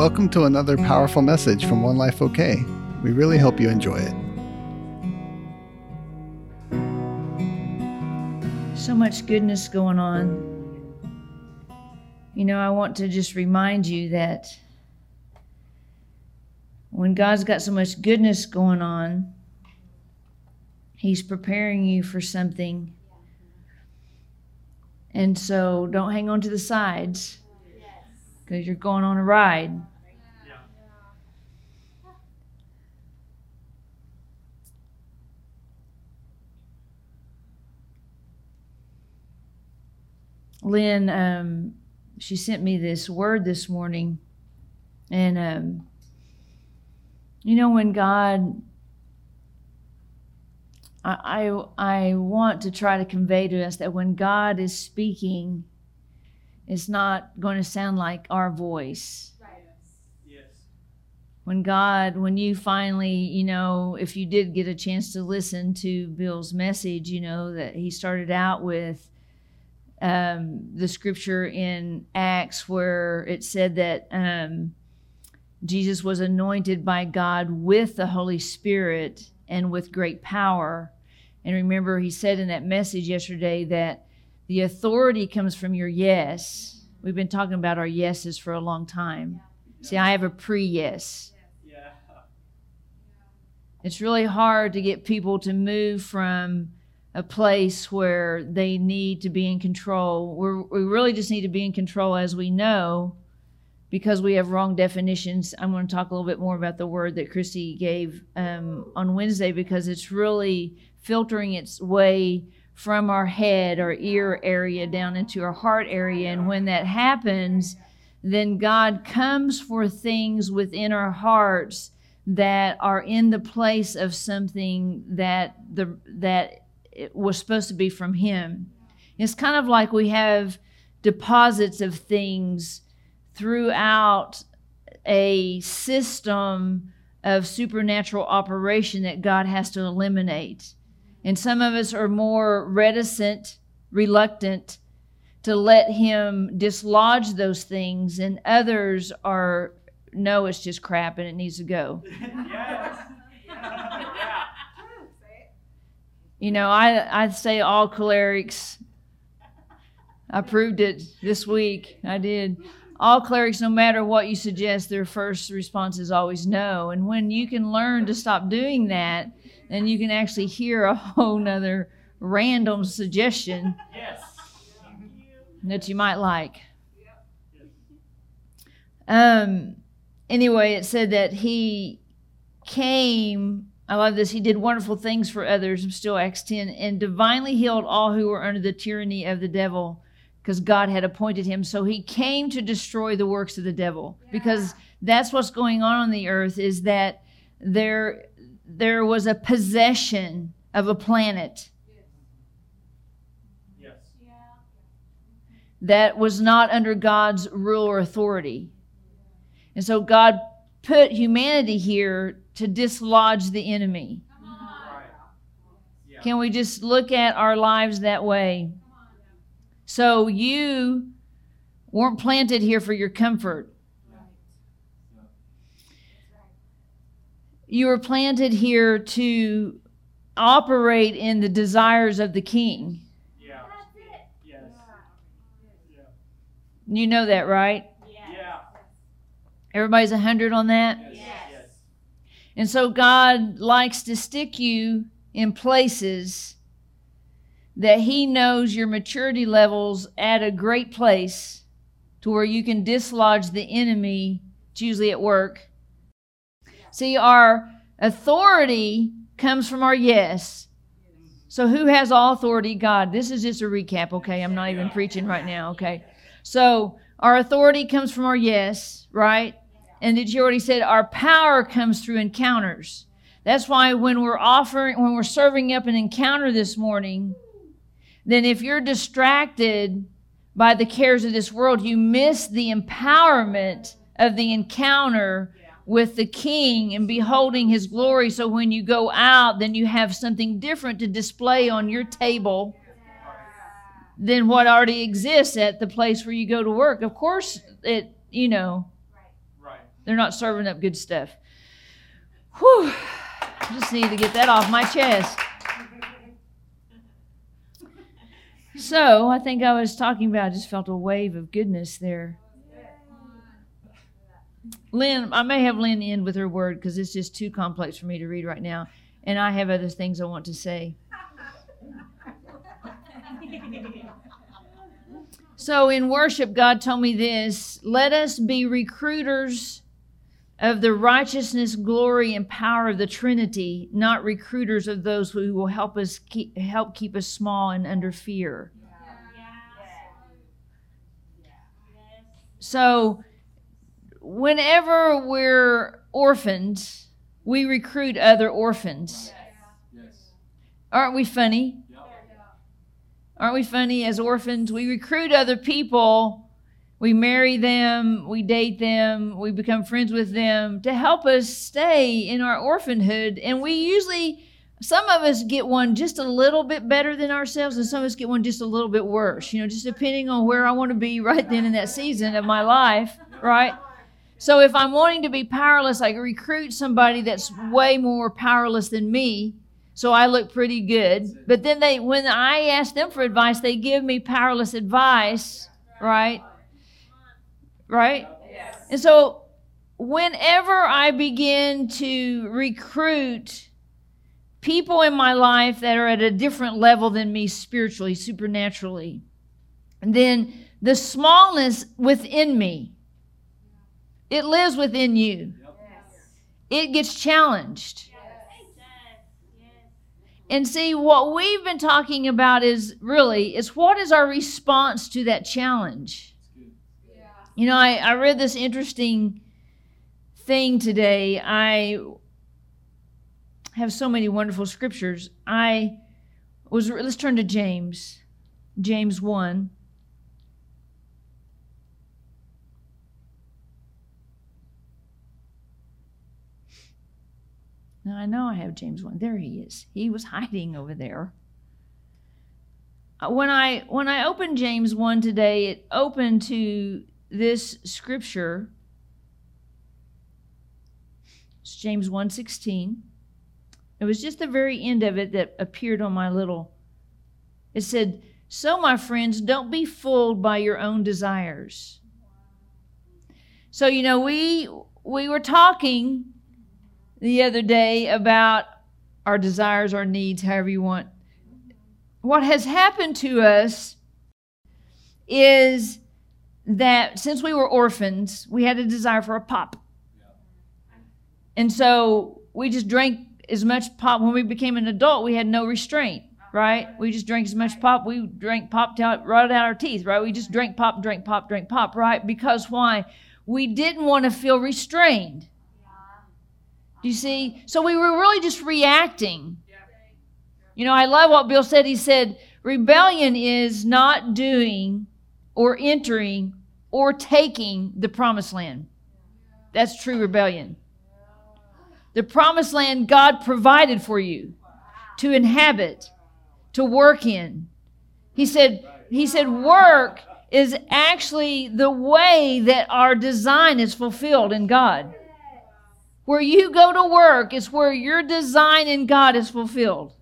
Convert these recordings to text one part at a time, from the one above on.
Welcome to another powerful message from One Life OK. We really hope you enjoy it. So much goodness going on. You know, I want to just remind you that when God's got so much goodness going on, He's preparing you for something. And so don't hang on to the sides because you're going on a ride. Lynn, um, she sent me this word this morning. And, um, you know, when God, I, I, I want to try to convey to us that when God is speaking, it's not going to sound like our voice. Right. Yes. When God, when you finally, you know, if you did get a chance to listen to Bill's message, you know, that he started out with um, the scripture in Acts where it said that um, Jesus was anointed by God with the Holy Spirit and with great power. And remember, he said in that message yesterday that the authority comes from your yes. We've been talking about our yeses for a long time. See, I have a pre yes. Yeah. It's really hard to get people to move from a place where they need to be in control. We're, we really just need to be in control as we know because we have wrong definitions. I'm going to talk a little bit more about the word that Christy gave um, on Wednesday because it's really filtering its way from our head, our ear area, down into our heart area. And when that happens, then God comes for things within our hearts that are in the place of something that the that was supposed to be from him. It's kind of like we have deposits of things throughout a system of supernatural operation that God has to eliminate. And some of us are more reticent, reluctant to let Him dislodge those things, and others are, no, it's just crap and it needs to go. yeah. You know, I, I say all cholerics. I proved it this week. I did. All cholerics, no matter what you suggest, their first response is always no. And when you can learn to stop doing that, then you can actually hear a whole nother random suggestion Yes. that you might like. Um, anyway, it said that he came. I love this. He did wonderful things for others. I'm still Acts 10 and divinely healed all who were under the tyranny of the devil because God had appointed him. So he came to destroy the works of the devil because that's what's going on on the earth is that there there was a possession of a planet Yes. that was not under God's rule or authority. And so God put humanity here to dislodge the enemy. Can we just look at our lives that way? So you weren't planted here for your comfort. You were planted here to operate in the desires of the king. Yeah. Yes. Yeah. You know that, right? Yeah. Everybody's a 100 on that? Yes. And so God likes to stick you in places that He knows your maturity levels at a great place to where you can dislodge the enemy. It's usually at work. See, our authority comes from our yes. So, who has all authority? God. This is just a recap, okay? I'm not even preaching right now, okay? So, our authority comes from our yes, right? And did you already said our power comes through encounters. That's why when we're offering, when we're serving up an encounter this morning, then if you're distracted by the cares of this world, you miss the empowerment of the encounter with the king and beholding his glory. So when you go out, then you have something different to display on your table than what already exists at the place where you go to work. Of course, it, you know. They're not serving up good stuff. Whew. I just need to get that off my chest. So I think I was talking about, I just felt a wave of goodness there. Lynn, I may have Lynn end with her word because it's just too complex for me to read right now. And I have other things I want to say. So in worship, God told me this let us be recruiters of the righteousness, glory, and power of the Trinity, not recruiters of those who will help us keep, help keep us small and under fear. So, whenever we're orphans, we recruit other orphans. Yes. Aren't we funny? Aren't we funny as orphans? We recruit other people, we marry them, we date them, we become friends with them to help us stay in our orphanhood. And we usually, some of us get one just a little bit better than ourselves, and some of us get one just a little bit worse, you know, just depending on where I want to be right then in that season of my life, right? So if I'm wanting to be powerless, I recruit somebody that's way more powerless than me so I look pretty good. But then they, when I ask them for advice, they give me powerless advice, right? Right? And so whenever I begin to recruit people in my life that are at a different level than me spiritually, supernaturally, then the smallness within me, it lives within you. It gets challenged. And see, what we've been talking about is really is what is our response to that challenge? You know, I, I read this interesting thing today. I have so many wonderful scriptures. I was let's turn to James. James 1. Now I know I have James 1. There he is. He was hiding over there. Uh, When I when I opened James 1 today, it opened to this scripture. It's James 1:16. It was just the very end of it that appeared on my little It said, "So my friends, don't be fooled by your own desires." So you know, we we were talking the other day about our desires, our needs, however you want. What has happened to us is that since we were orphans, we had a desire for a pop. And so we just drank as much pop. When we became an adult, we had no restraint, right? We just drank as much pop. We drank pop it rotted out our teeth, right? We just drank pop, drank pop, drank pop, right? Because why? We didn't want to feel restrained. Do you see? So we were really just reacting. You know, I love what Bill said. He said, rebellion is not doing or entering or taking the promised land. That's true rebellion. The promised land God provided for you to inhabit, to work in. He said, he said, work is actually the way that our design is fulfilled in God. Where you go to work is where your design in God is fulfilled.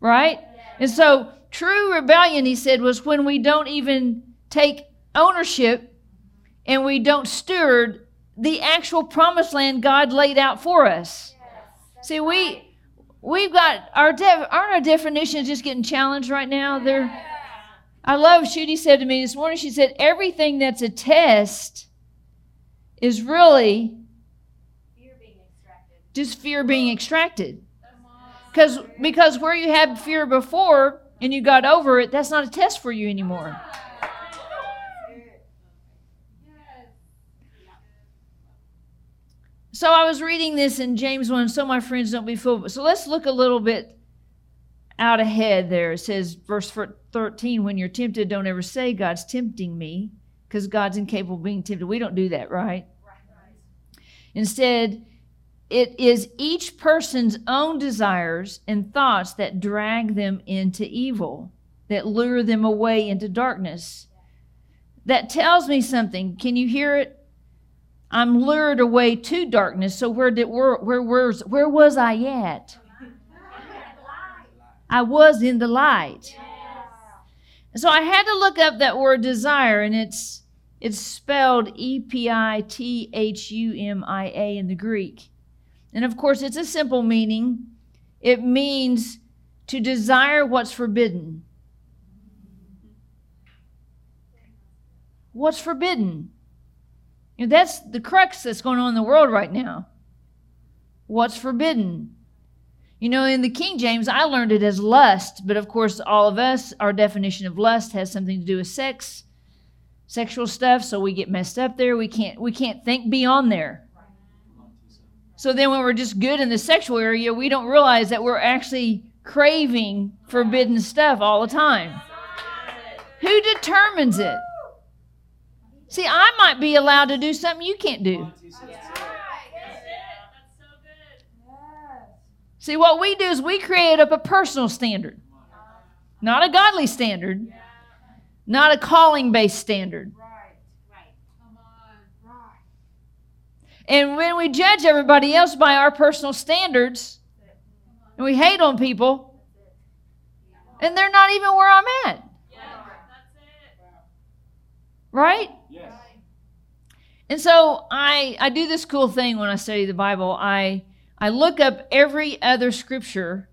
Right? And so, true rebellion, he said, was when we don't even take ownership and we don't steward the actual promised land God laid out for us. See, we we've got our de- aren't our definitions just getting challenged right now? They're I love Shooty said to me this morning, she said, everything that's a test is really just fear being extracted. Because because where you had fear before and you got over it, that's not a test for you anymore. So I was reading this in James 1, so my friends don't be fooled. So let's look a little bit out ahead there. It says, verse 13, when you're tempted, don't ever say, God's tempting me, because God's incapable of being tempted. We don't do that, right? Instead, it is each person's own desires and thoughts that drag them into evil, that lure them away into darkness. That tells me something. Can you hear it? I'm lured away to darkness. So where did where where where was I at? I was in the light. So I had to look up that word desire, and it's it's spelled E P I T H U M I A in the Greek. And of course, it's a simple meaning. It means to desire what's forbidden. What's forbidden? You know, that's the crux that's going on in the world right now. What's forbidden? You know, in the King James, I learned it as lust, but of course, all of us, our definition of lust has something to do with sex, sexual stuff. So we get messed up there. We can't we can't think beyond there. So then, when we're just good in the sexual area, we don't realize that we're actually craving forbidden stuff all the time. Who determines it? See, I might be allowed to do something you can't do. See, what we do is we create up a personal standard, not a godly standard, not a calling based standard. And when we judge everybody else by our personal standards, and we hate on people, and they're not even where I'm at. Right? Yes. And so I I do this cool thing when I study the Bible. I I look up every other scripture.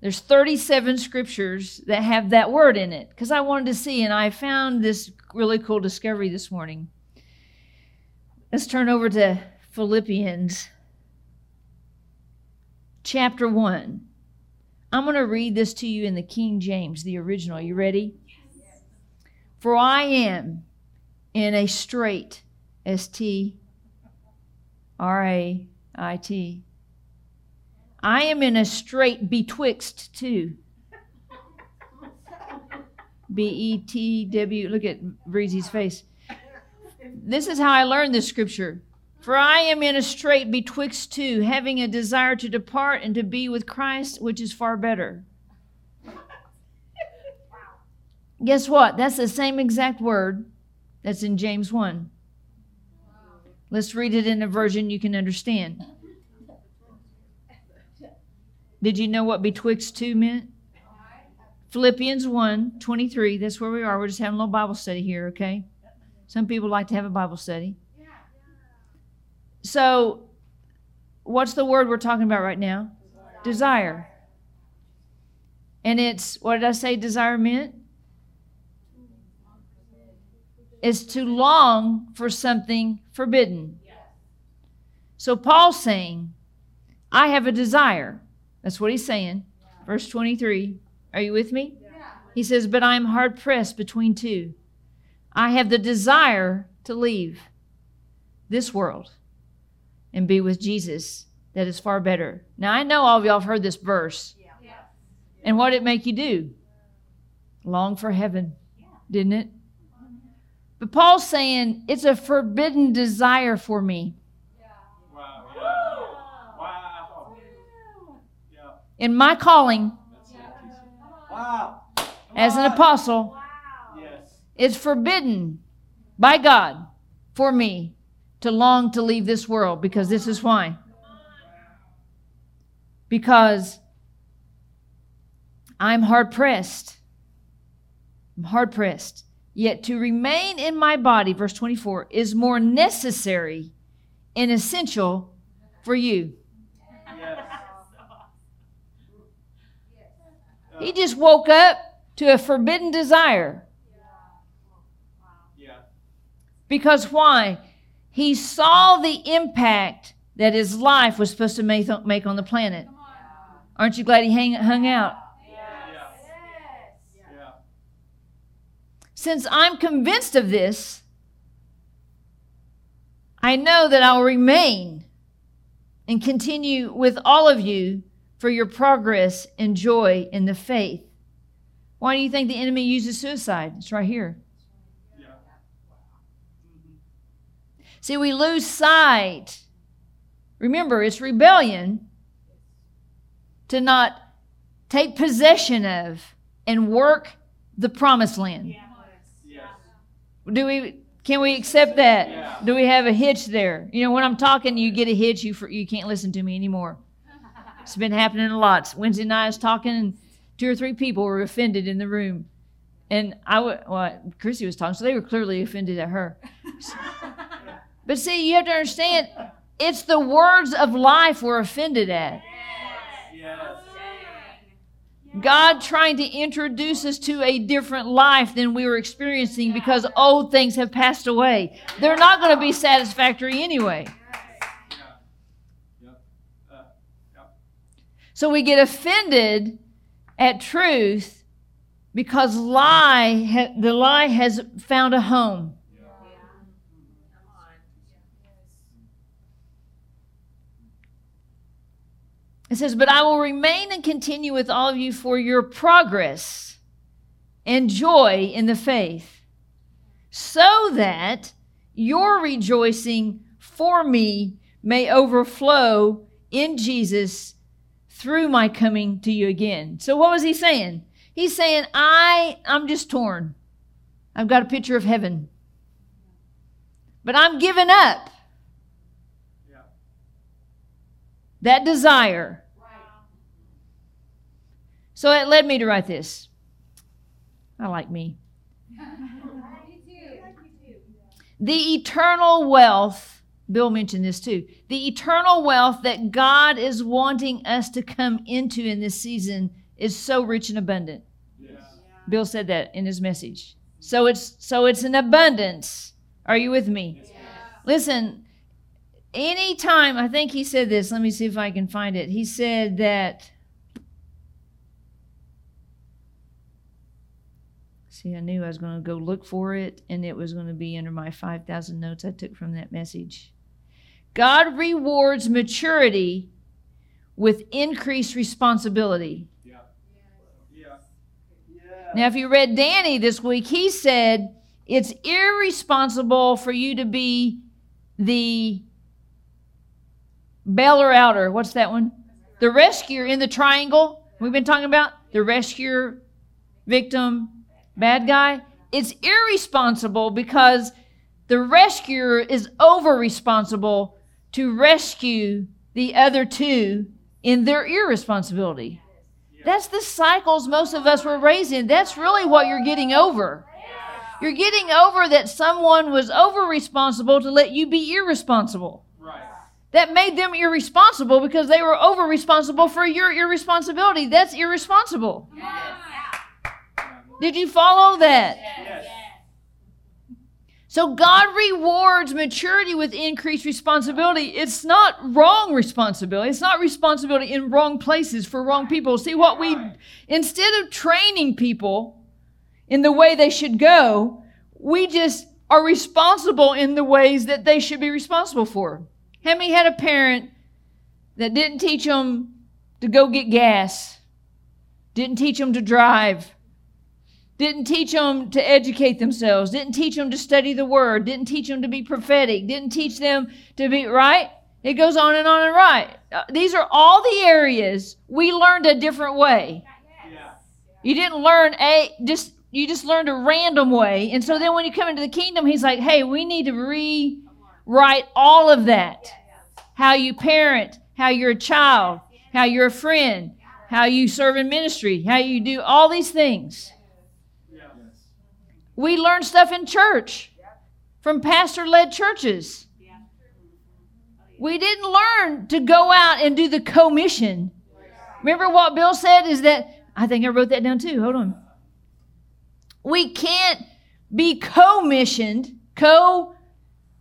There's 37 scriptures that have that word in it because I wanted to see, and I found this really cool discovery this morning. Let's turn over to Philippians chapter 1. I'm going to read this to you in the King James, the original. You ready? For I am in a strait, S T R A I T. I am in a strait betwixt two. B E T W. Look at Breezy's face. This is how I learned this scripture. For I am in a strait betwixt two, having a desire to depart and to be with Christ, which is far better. Guess what? That's the same exact word that's in James 1. Let's read it in a version you can understand. Did you know what betwixt two meant? Philippians 1 23. That's where we are. We're just having a little Bible study here, okay? Some people like to have a Bible study. So, what's the word we're talking about right now? Desire. And it's, what did I say desire meant? Is to long for something forbidden. So, Paul's saying, I have a desire. That's what he's saying. Verse 23. Are you with me? He says, But I am hard pressed between two. I have the desire to leave this world and be with Jesus that is far better. Now, I know all of y'all have heard this verse. And what did it make you do? Long for heaven, didn't it? But Paul's saying it's a forbidden desire for me. Wow. Yeah. Wow. Yeah. In my calling. Wow. as an apostle, Yes. it's forbidden by God for me to long to leave this world because this is why. Because I'm hard pressed. I'm hard pressed. Yet to remain in my body, verse 24, is more necessary and essential for you. Yes. He just woke up to a forbidden desire. Yeah. Because why? He saw the impact that his life was supposed to make, make on the planet. Aren't you glad he hang, hung out? Yeah. Yeah. Since I'm convinced of this, I know that I'll remain and continue with all of you for your progress and joy in the faith. Why do you think the enemy uses suicide? It's right here. Yeah. See, we lose sight. Remember, it's rebellion to not take possession of and work the promised land. Yes. Do we Can we accept that? Yeah. Do we have a hitch there? You know, when I'm talking, you get a hitch. You for, you can't listen to me anymore. It's been happening a lot. Wednesday night, I was talking, and two or three people were offended in the room, and I w- well, Chrissy was talking, so they were clearly offended at her. But see, you have to understand, it's the words of life we're offended at. God trying to introduce us to a different life than we were experiencing because old things have passed away. They're not going to be satisfactory anyway. So we get offended at truth because lie the lie has found a home. It says, But I will remain and continue with all of you for your progress and joy in the faith, so that your rejoicing for me may overflow in Jesus through my coming to you again. So what was he saying? He's saying, I I'm just torn. I've got a picture of heaven. But I'm giving up Yeah. That desire. So it led me to write this. I like me. The eternal wealth, Bill mentioned this too. The eternal wealth that God is wanting us to come into in this season is so rich and abundant. Yes. Bill said that in his message. So it's so it's an abundance. Are you with me? Listen, anytime I think he said this, let me see if I can find it. He said that See, I knew I was going to go look for it and it was going to be under my 5,000 notes I took from that message. God rewards maturity with increased responsibility. Yeah. Yeah. Now, if you read Danny this week, he said it's irresponsible for you to be the bailer outer. What's that one? The rescuer in the triangle. We've been talking about the rescuer, victim, bad guy. It's irresponsible because the rescuer is over responsible to rescue the other two in their irresponsibility. That's the cycles most of us were raised in. That's really what you're getting over. You're getting over that someone was over responsible to let you be irresponsible. That made them irresponsible because they were over responsible for your irresponsibility. That's irresponsible. Did you follow that? Yes. So God rewards maturity with increased responsibility. It's not wrong responsibility. It's not responsibility in wrong places for wrong people. See what we instead of training people in the way they should go, we just are responsible in the ways that they should be responsible for. How many had a parent that didn't teach them to go get gas? Didn't teach them to drive? didn't teach them to educate themselves, didn't teach them to study the word, didn't teach them to be prophetic, didn't teach them to be right. It goes on and on and right. Uh, these are all the areas we learned a different way. You didn't learn a just you just learned a random way. And so then when you come into the kingdom, he's like, "Hey, we need to rewrite all of that. How you parent, how you're a child, how you're a friend, how you serve in ministry, how you do all these things." We learn stuff in church from pastor led churches. We didn't learn to go out and do the commission. Remember what Bill said is that, I think I wrote that down too. Hold on. We can't be commissioned, co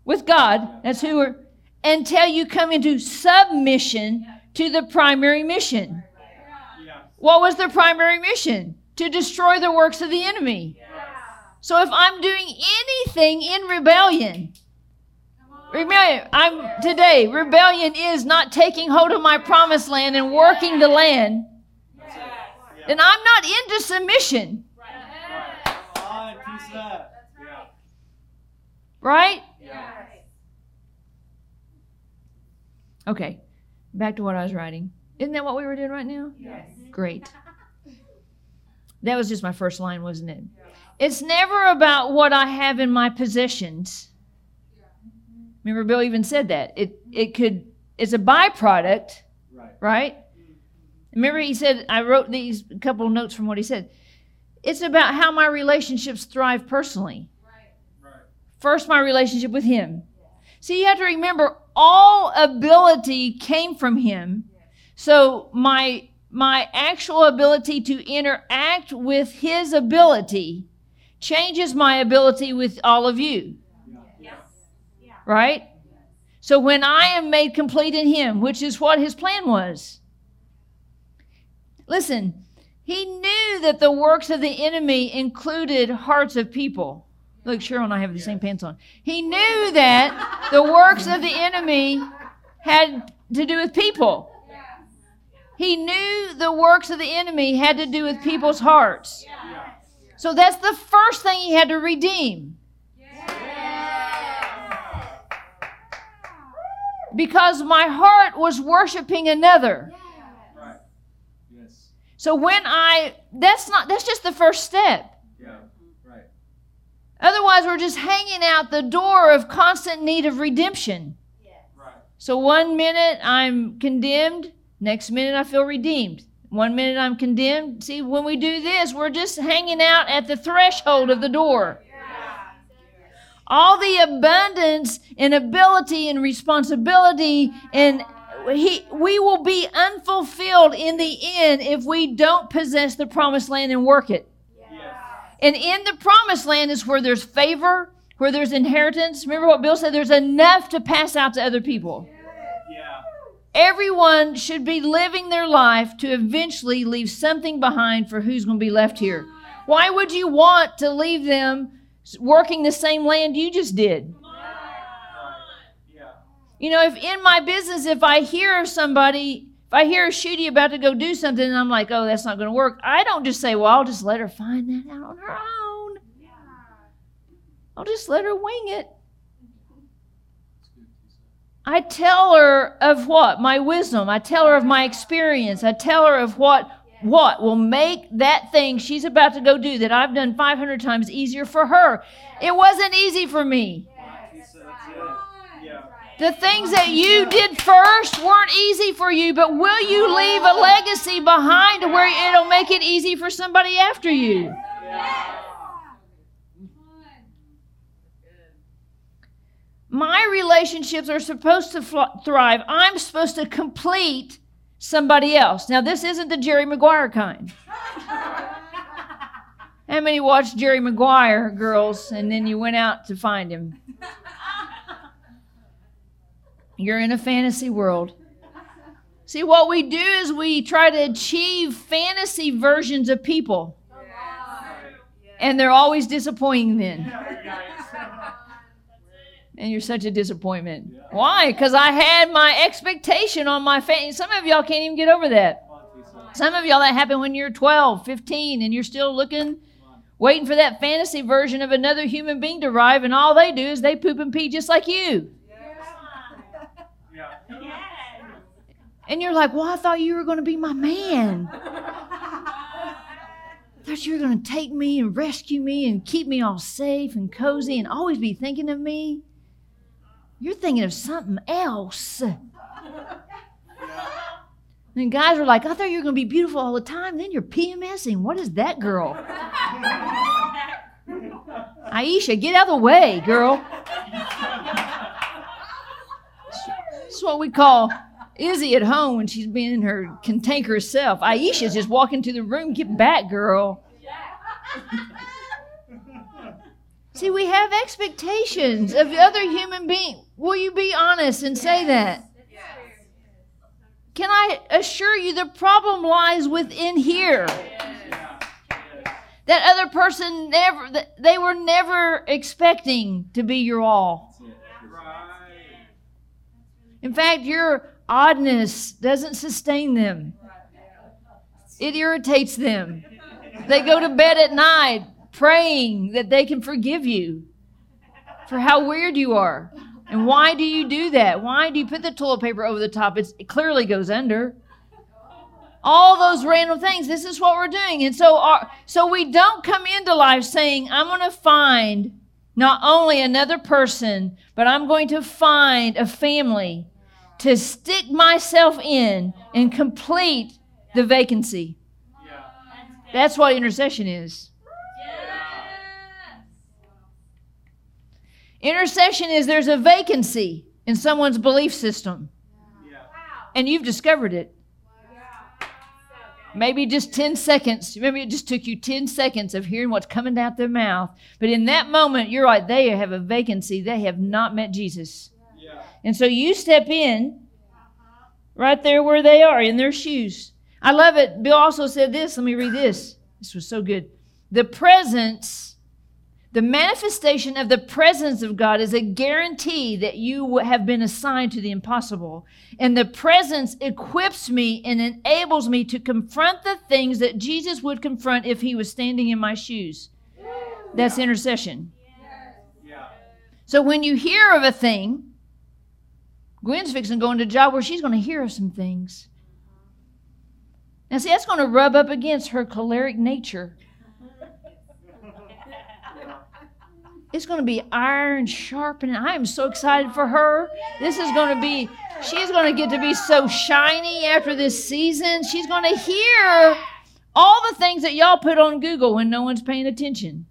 with God, that's who we're, until you come into submission to the primary mission. What was the primary mission? To destroy the works of the enemy. So if I'm doing anything in rebellion, rebellion, I'm today, rebellion is not taking hold of my promised land and working the land, then I'm not into submission, piece of that. Yeah. right? Yeah. Okay, back to what I was writing. Isn't that what we were doing right now? Yes. Great. That was just my first line, wasn't it? It's never about what I have in my possessions. Remember, Bill even said that. It it could it's a byproduct, Right. right? Remember, he said I wrote these couple notes from what he said. It's about how my relationships thrive personally. First, my relationship with him. See, you have to remember all ability came from him. So my my actual ability to interact with his ability changes my ability with all of you. Right? So when I am made complete in him, which is what his plan was. Listen, he knew that the works of the enemy included hearts of people. Look, Cheryl and I have the same pants on. He knew that the works of the enemy had to do with people. He knew the works of the enemy had to do with people's hearts. So that's the first thing he had to redeem. Because my heart was worshiping another. So when I, that's not, that's just the first step. Otherwise, we're just hanging out the door of constant need of redemption. Yeah. Right. So one minute I'm condemned, next minute I feel redeemed. One minute I'm condemned. See, when we do this, we're just hanging out at the threshold of the door. Yeah. All the abundance and ability and responsibility and he, we will be unfulfilled in the end if we don't possess the promised land and work it. And in the promised land is where there's favor, where there's inheritance. Remember what Bill said? There's enough to pass out to other people. Yeah. Everyone should be living their life to eventually leave something behind for who's going to be left here. Why would you want to leave them working the same land you just did? Yeah. You know, if in my business, if I hear of somebody, I hear a shooty about to go do something and I'm like, oh, that's not going to work, I don't just say, well, I'll just let her find that out on her own. I'll just let her wing it. I tell her of what? My wisdom. I tell her of my experience. I tell her of what what will make that thing she's about to go do that I've done 500 times easier for her. It wasn't easy for me. The things that you did first weren't easy for you, but will you leave a legacy behind where it'll make it easy for somebody after you? My relationships are supposed to fl- thrive. I'm supposed to complete somebody else. Now, this isn't the Jerry Maguire kind. How many watched Jerry Maguire, girls, and then you went out to find him? You're in a fantasy world. See, what we do is we try to achieve fantasy versions of people, and they're always disappointing then. And you're such a disappointment. Why? Because I had my expectation on my face. Some of y'all can't even get over that. Some of y'all that happened when you're 12, 15, and you're still looking, waiting for that fantasy version of another human being to arrive, and all they do is they poop and pee just like you. Yeah. And you're like, well, I thought you were going to be my man. I thought you were going to take me and rescue me and keep me all safe and cozy and always be thinking of me. You're thinking of something else. And guys are like, I thought you were going to be beautiful all the time. Then you're PMSing. What is that girl? Aisha, get out of the way, girl. That's what we call Izzy at home when she's being her cantankerous self. Aisha's just walking to the room. Get back, girl. See, we have expectations of the other human being. Will you be honest and say that? Can I assure you the problem lies within here? That other person never, they were never expecting to be your all. In fact, your oddness doesn't sustain them, it irritates them. They go to bed at night praying that they can forgive you for how weird you are. And why do you do that? Why do you put the toilet paper over the top? It's, it clearly goes under. all those random things. This is what we're doing. And so our, so we don't come into life saying, I'm going to find not only another person, but I'm going to find a family to stick myself in and complete the vacancy. That's what intercession is. Intercession is there's a vacancy in someone's belief system, and you've discovered it. Maybe just 10 seconds. Maybe it just took you 10 seconds of hearing what's coming out their mouth. But in that moment, you're like, they have a vacancy. They have not met Jesus. Yeah. And so you step in right there where they are in their shoes. I love it. Bill also said this. Let me read this. This was so good. The presence, the manifestation of the presence of God is a guarantee that you have been assigned to the impossible. And the presence equips me and enables me to confront the things that Jesus would confront if he was standing in my shoes. That's intercession. Yeah. So when you hear of a thing, Gwen's fixing to go into a job where she's going to hear some things. Now, see, that's going to rub up against her choleric nature. It's going to be iron sharpening. I am so excited for her. This is going to be, she's going to get to be so shiny after this season. She's going to hear all the things that y'all put on Google when no one's paying attention.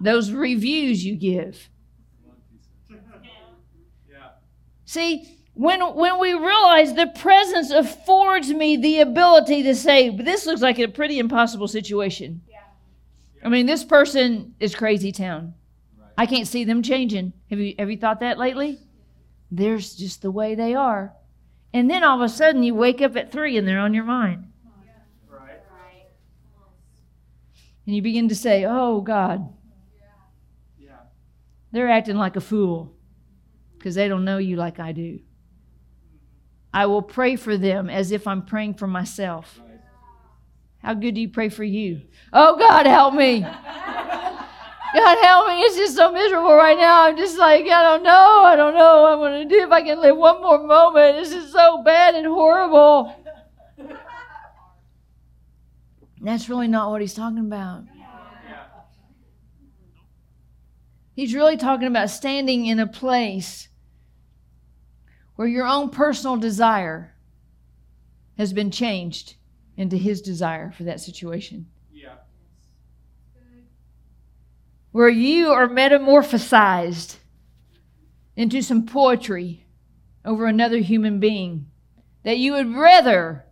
Those reviews you give. Yeah. See, when when we realize the presence affords me the ability to say, this looks like a pretty impossible situation. I mean, this person is crazy town. I can't see them changing. Have you have you thought that lately? There's just the way they are. And then all of a sudden you wake up at three and they're on your mind. Right. And you begin to say, Oh God, Yeah. they're acting like a fool because they don't know you like I do. I will pray for them as if I'm praying for myself. How good do you pray for you? Oh, God, help me. God, help me. It's just so miserable right now. I'm just like, I don't know. I don't know what I'm going to do if I can live one more moment. This is so bad and horrible. That's really not what he's talking about. He's really talking about standing in a place where your own personal desire has been changed into his desire for that situation. Yeah. Where you are metamorphosized into some poetry over another human being. That you would rather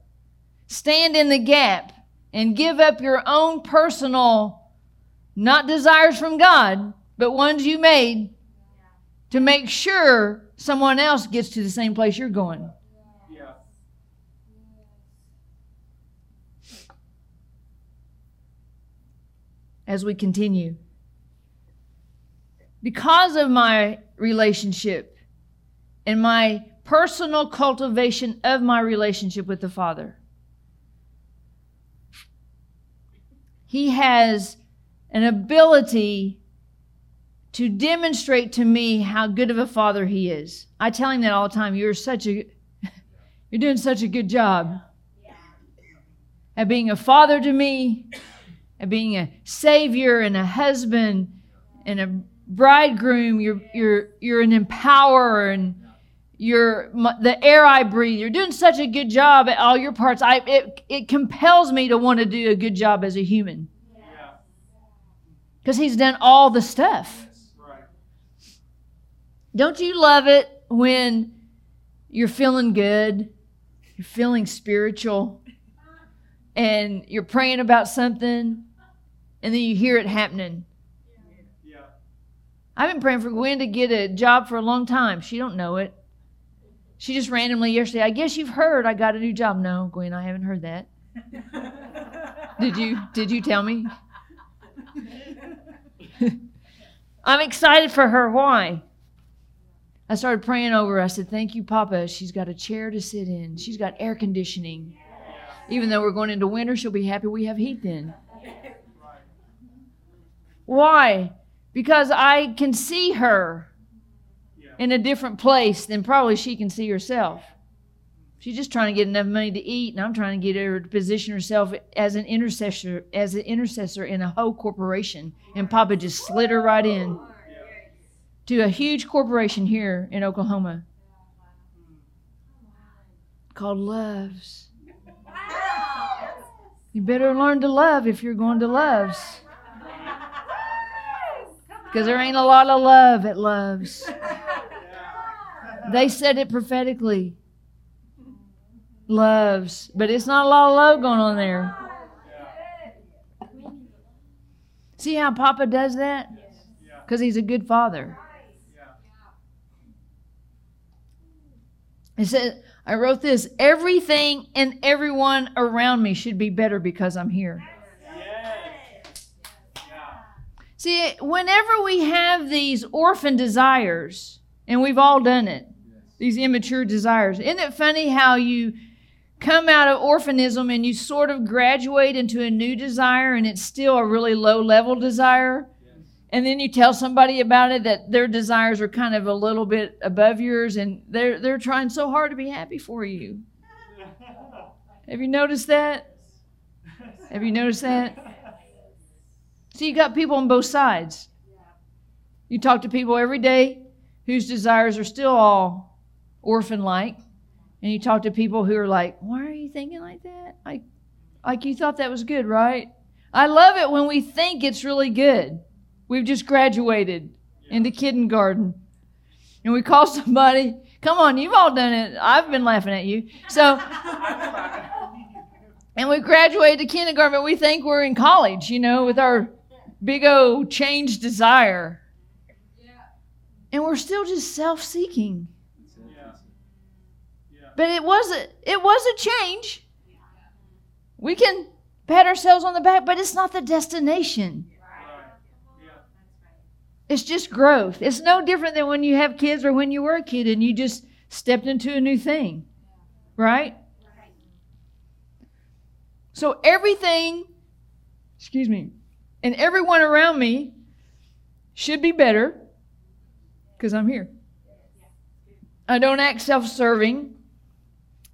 stand in the gap and give up your own personal, not desires from God, but ones you made to make sure someone else gets to the same place you're going. Yeah. as we continue. Because of my relationship and my personal cultivation of my relationship with the Father, He has an ability to demonstrate to me how good of a father he is. I tell him that all the time. You're such a you're doing such a good job at being a father to me, at being a savior and a husband and a bridegroom. You're you're you're an empowerer and you're the air I breathe. You're doing such a good job at all your parts. I it it compels me to want to do a good job as a human because he's done all the stuff. Don't you love it when you're feeling good, you're feeling spiritual, and you're praying about something, and then you hear it happening? Yeah. I've been praying for Gwen to get a job for a long time. She don't know it. She just randomly yesterday, I guess you've heard I got a new job. No, Gwen, I haven't heard that. Did you did you tell me? I'm excited for her. Why? I started praying over her. I said, Thank you, Papa. She's got a chair to sit in. She's got air conditioning. Even though we're going into winter, she'll be happy we have heat then. Why? Because I can see her in a different place than probably she can see herself. She's just trying to get enough money to eat, and I'm trying to get her to position herself as an intercessor, as an intercessor in a whole corporation. And Papa just slid her right in to a huge corporation here in Oklahoma called Loves. You better learn to love if you're going to Loves. Because there ain't a lot of love at Loves. They said it prophetically. Loves. But it's not a lot of love going on there. See how Papa does that? Because he's a good father. It said, I wrote this everything and everyone around me should be better because I'm here. See, whenever we have these orphan desires, and we've all done it, these immature desires, isn't it funny how you come out of orphanism and you sort of graduate into a new desire and it's still a really low level desire? And then you tell somebody about it that their desires are kind of a little bit above yours and they're they're trying so hard to be happy for you. Have you noticed that? Have you noticed that? See you got people on both sides. You talk to people every day whose desires are still all orphan like and you talk to people who are like why are you thinking like that? Like like you thought that was good right? I love it when we think it's really good We've just graduated yeah. into kindergarten. And we call somebody, come on, you've all done it. I've been laughing at you. So, and we graduated to kindergarten, but we think we're in college, you know, with our big old change desire. Yeah. And we're still just self seeking. Yeah. Yeah. But it was a, it was a change. We can pat ourselves on the back, but it's not the destination. It's just growth. It's no different than when you have kids or when you were a kid and you just stepped into a new thing. Right? So everything, excuse me, and everyone around me should be better because I'm here. I don't act self serving.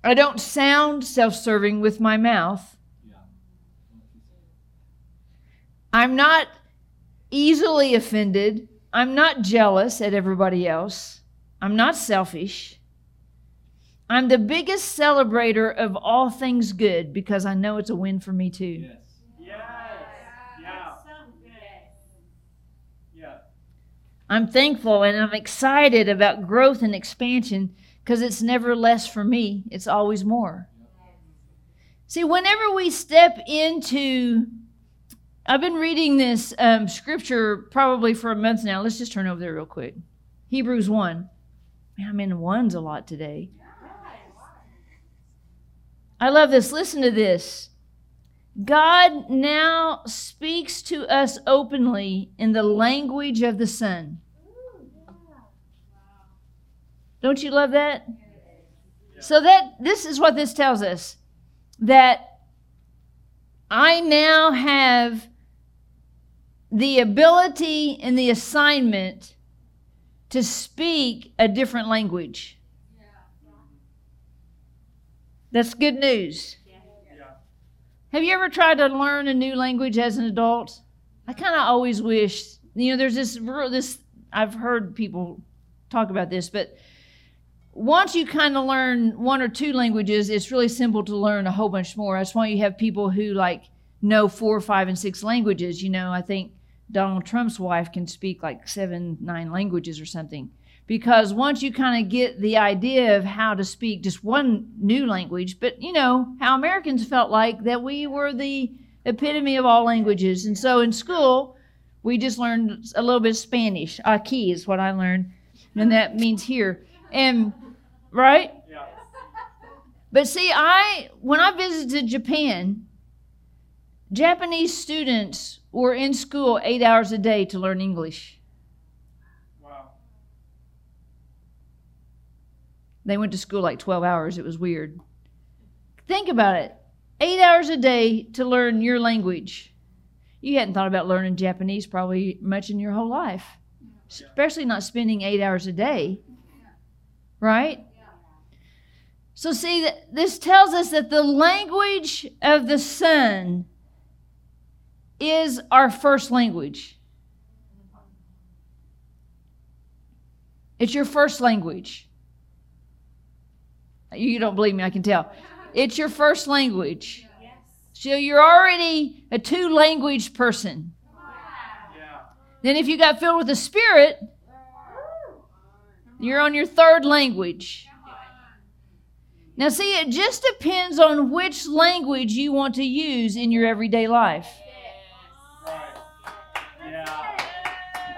I don't sound self serving with my mouth. I'm not easily offended. I'm not jealous at everybody else. I'm not selfish. I'm the biggest celebrator of all things good because I know it's a win for me too. Yes. Yes. Yeah. Yeah. I'm thankful and I'm excited about growth and expansion because it's never less for me, it's always more. See, whenever we step into I've been reading this um, scripture probably for a month now. Let's just turn over there real quick. Hebrews 1. Man, I'm in ones a lot today. I love this. Listen to this. God now speaks to us openly in the language of the Son. Don't you love that? So that this is what this tells us that I now have the ability and the assignment to speak a different language. That's good news. Have you ever tried to learn a new language as an adult? I kind of always wish, you know, there's this this I've heard people talk about this, but once you kind of learn one or two languages, it's really simple to learn a whole bunch more. That's why you have people who like know four, or five, and six languages. You know, I think Donald Trump's wife can speak like seven, nine languages or something. Because once you kind of get the idea of how to speak just one new language, but you know, how Americans felt like that we were the epitome of all languages. And so in school, we just learned a little bit of Spanish. Aquí is what I learned, and that means here. And right? Yeah. But see, I when I visited Japan, Japanese students were in school eight hours a day to learn English. Wow. They went to school like 12 hours. It was weird. Think about it eight hours a day to learn your language. You hadn't thought about learning Japanese probably much in your whole life, especially not spending eight hours a day. Right? So, see, this tells us that the language of the Son is our first language. It's your first language. You don't believe me, I can tell. It's your first language. So you're already a two language person. Then, if you got filled with the Spirit, you're on your third language. Now, see, it just depends on which language you want to use in your everyday life. Right. Yeah.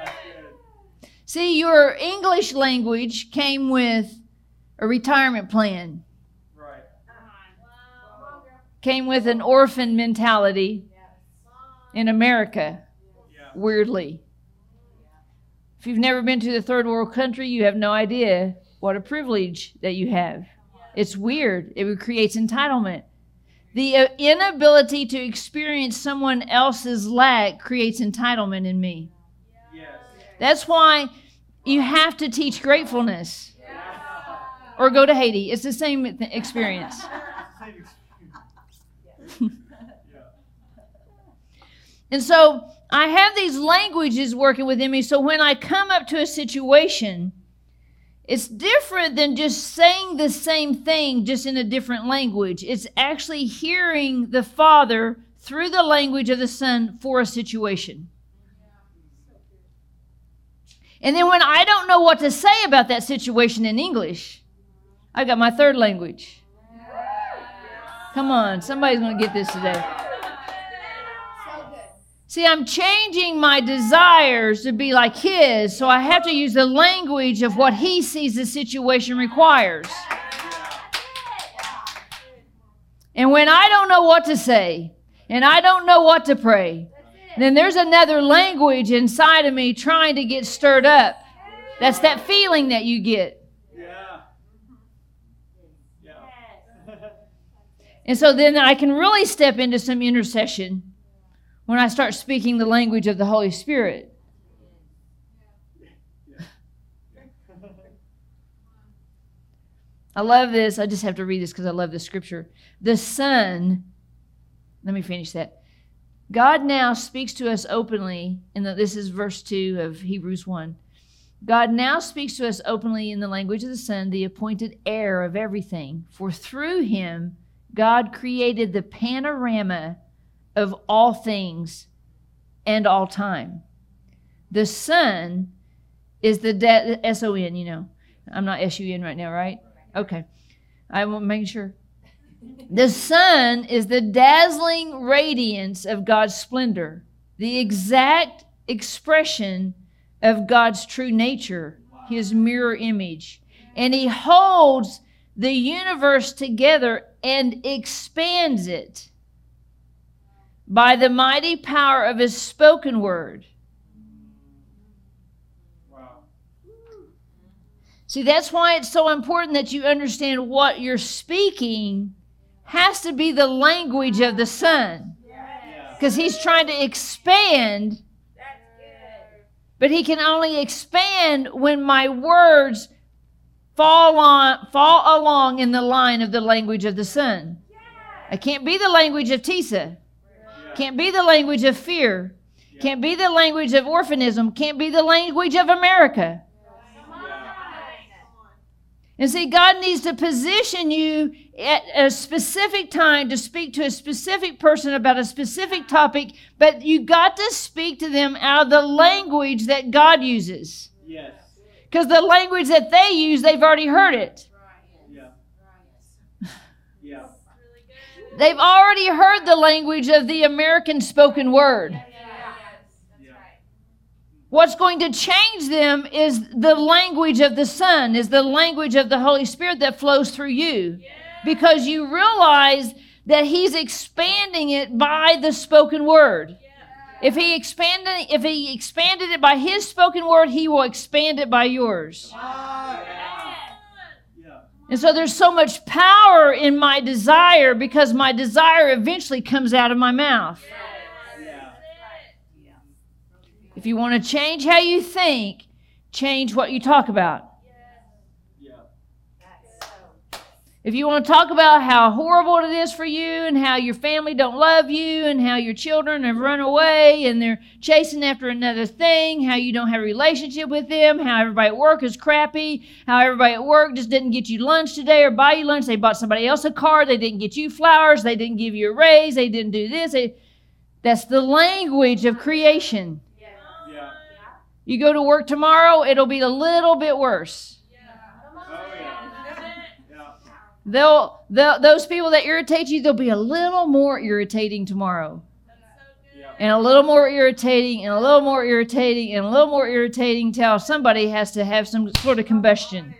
That's good. See, your English language came with a retirement plan, Right. came with an orphan mentality in America, weirdly. If you've never been to the third world country, you have no idea what a privilege that you have. It's weird. It creates entitlement. The uh, inability to experience someone else's lack creates entitlement in me. Yes. That's why you have to teach gratefulness or go to Haiti. It's the same. Experience. And so I have these languages working within me. So when I come up to a situation, it's different than just saying the same thing just in a different language. It's actually hearing the Father through the language of the Son for a situation. And then when I don't know what to say about that situation in English, I got my third language. Come on, somebody's going to get this today. See, I'm changing my desires to be like His, so I have to use the language of what He sees the situation requires. And when I don't know what to say and I don't know what to pray, then there's another language inside of me trying to get stirred up. That's that feeling that you get. Yeah. Yeah. And so then I can really step into some intercession when I start speaking the language of the Holy Spirit. I love this. I just have to read this because I love the scripture. The Son, let me finish that. God now speaks to us openly, and this is verse 2 of Hebrews 1. God now speaks to us openly in the language of the Son, the appointed heir of everything. For through him, God created the panorama of all things and all time. The Son is the S O N, you know. I'm not S U N right now, right? Okay. I'm making sure. The Son is the dazzling radiance of God's splendor, the exact expression of God's true nature, his mirror image. And he holds the universe together and expands it by the mighty power of his spoken word. See, that's why it's so important that you understand what you're speaking has to be the language of the Son. Because he's trying to expand, but he can only expand when my words fall on fall along in the line of the language of the Son. I can't be the language of Tisa. Can't be the language of fear. Can't be the language of orphanism. Can't be the language of America. And see, God needs to position you at a specific time to speak to a specific person about a specific topic, but you got to speak to them out of the language that God uses. Yes. Because the language that they use, they've already heard it. Yeah. Yeah. They've already heard the language of the American spoken word. Yeah. What's going to change them is the language of the Son, is the language of the Holy Spirit that flows through you. Because you realize that He's expanding it by the spoken word. If he expanded if he expanded it by his spoken word, he will expand it by yours. Yeah. And so there's so much power in my desire because my desire eventually comes out of my mouth. If you want to change how you think, change what you talk about. If you want to talk about how horrible it is for you and how your family don't love you and how your children have run away and they're chasing after another thing, how you don't have a relationship with them, how everybody at work is crappy, how everybody at work just didn't get you lunch today or buy you lunch, they bought somebody else a car, they didn't get you flowers, they didn't give you a raise, they didn't do this. They, that's the language of creation. Yeah. You go to work tomorrow, it'll be a little bit worse. Oh, yeah. Yeah. They'll, they'll those people that irritate you, they'll be a little more irritating tomorrow. And a little more irritating and a little more irritating and a little more irritating till somebody has to have some sort of combustion.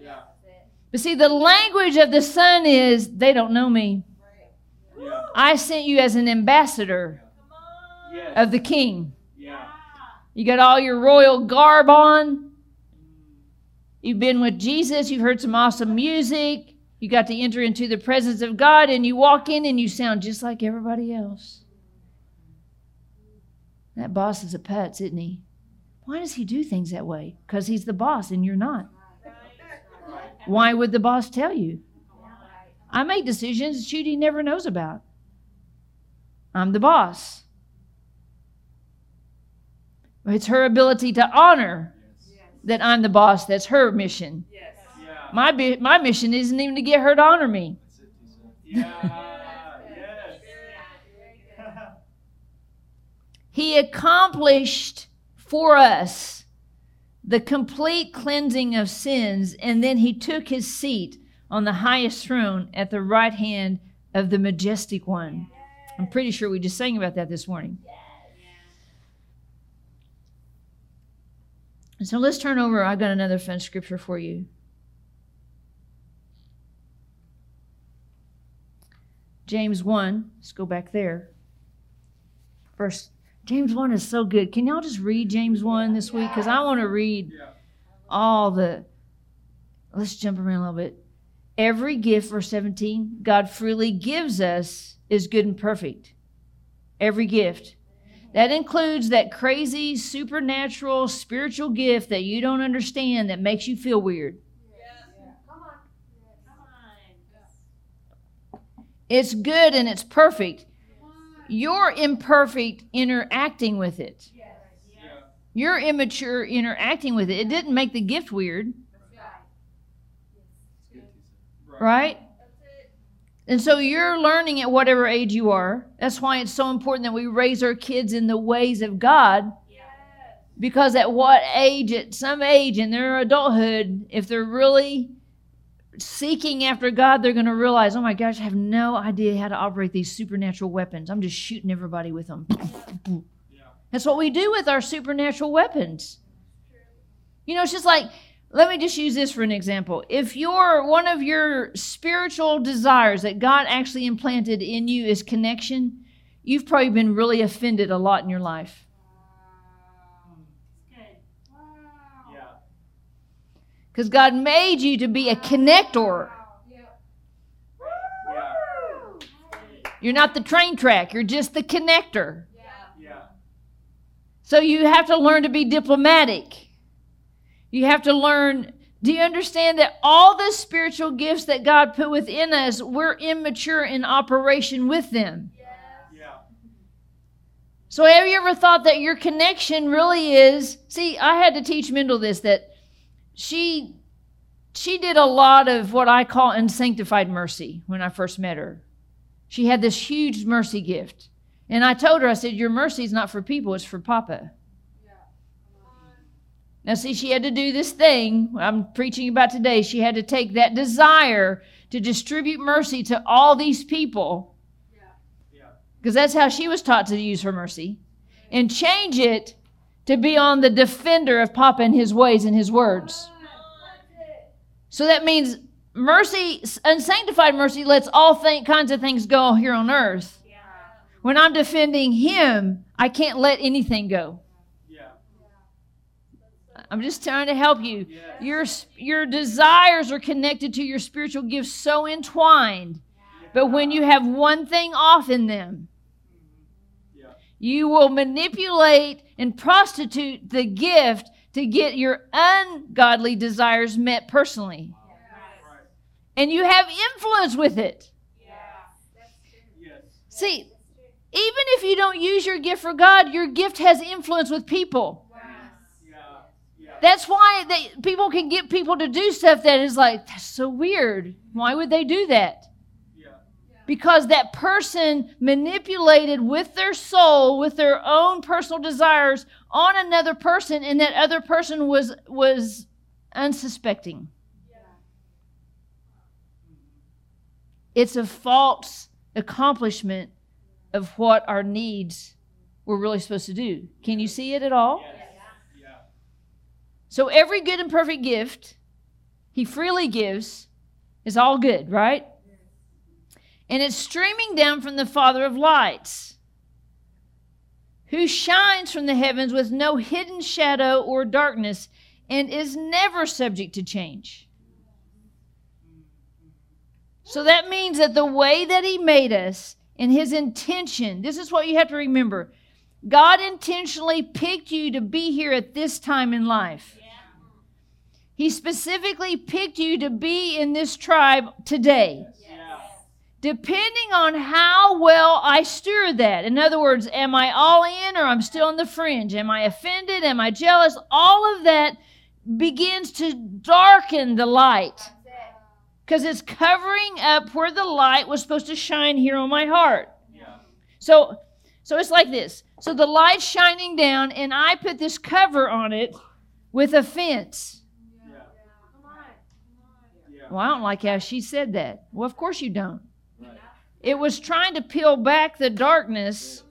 Yeah. But see, the language of the Son is they don't know me. Yeah. I sent you as an ambassador of the king. You got all your royal garb on. You've been with Jesus. You've heard some awesome music. You got to enter into the presence of God, and you walk in and you sound just like everybody else. That boss is a putz, isn't he? Why does he do things that way? Because he's the boss and you're not. Why would the boss tell you? I make decisions Judy never knows about. I'm the boss. It's her ability to honor that I'm the boss. That's her mission. Yeah. My bi- my mission isn't even to get her to honor me. Yeah. Yes. He accomplished for us the complete cleansing of sins, and then he took his seat on the highest throne at the right hand of the majestic one. I'm pretty sure we just sang about that this morning. So let's turn over. I got another fun scripture for you. James 1. Let's go back there. First, James 1 is so good. Can y'all just read James 1 this week? Because I want to read all the. Let's jump around a little bit. Every gift, verse 17, God freely gives us is good and perfect. Every gift. That includes that crazy, supernatural, spiritual gift that you don't understand that makes you feel weird. It's good and it's perfect. You're imperfect interacting with it. You're immature interacting with it. It didn't make the gift weird, right? And so you're learning at whatever age you are. That's why it's so important that we raise our kids in the ways of God. Because at what age, at some age in their adulthood, if they're really seeking after God, they're going to realize, oh my gosh, I have no idea how to operate these supernatural weapons. I'm just shooting everybody with them. Yeah. That's what we do with our supernatural weapons. You know, it's just like, let me just use this for an example. If your one of your spiritual desires that God actually implanted in you is connection, you've probably been really offended a lot in your life. Yeah. Because God made you to be a connector. Yeah. You're not the train track, you're just the connector. Yeah. So you have to learn to be diplomatic. You have to learn. Do you understand that all the spiritual gifts that God put within us, we're immature in operation with them? Yeah. So have you ever thought that your connection really is? See, I had to teach Mendel this that she she did a lot of what I call unsanctified mercy when I first met her. She had this huge mercy gift. And I told her, I said, Your mercy is not for people, it's for Papa. Now, see, she had to do this thing I'm preaching about today. She had to take that desire to distribute mercy to all these people, Yeah. because that's how she was taught to use her mercy, and change it to be on the defender of Papa and his ways and his words. So that means mercy, unsanctified mercy, lets all th- kinds of things go here on earth. When I'm defending him, I can't let anything go. I'm just trying to help you. Your your desires are connected to your spiritual gifts so entwined. But when you have one thing off in them, you will manipulate and prostitute the gift to get your ungodly desires met personally. And you have influence with it. See, even if you don't use your gift for God, your gift has influence with people. Yeah. Yeah. That's why they, people can get people to do stuff that is like, that's so weird. Why would they do that? Yeah. Because that person manipulated with their soul, with their own personal desires on another person, and that other person was was unsuspecting. It's a false accomplishment of what our needs were really supposed to do. Can you see it at all? Yes. So every good and perfect gift he freely gives is all good, right? And it's streaming down from the Father of lights, who shines from the heavens with no hidden shadow or darkness and is never subject to change. So that means that the way that he made us and his intention, this is what you have to remember. God intentionally picked you to be here at this time in life. He specifically picked you to be in this tribe today. Yeah. Depending on how well I steward that. In other words, am I all in or I'm still on the fringe? Am I offended? Am I jealous? All of that begins to darken the light because it's covering up where the light was supposed to shine here on my heart. Yeah. So so it's like this. So the light's shining down and I put this cover on it with a fence. Yeah. Yeah. Well, I don't like how she said that. Well, of course you don't. Right. It was trying to peel back the darkness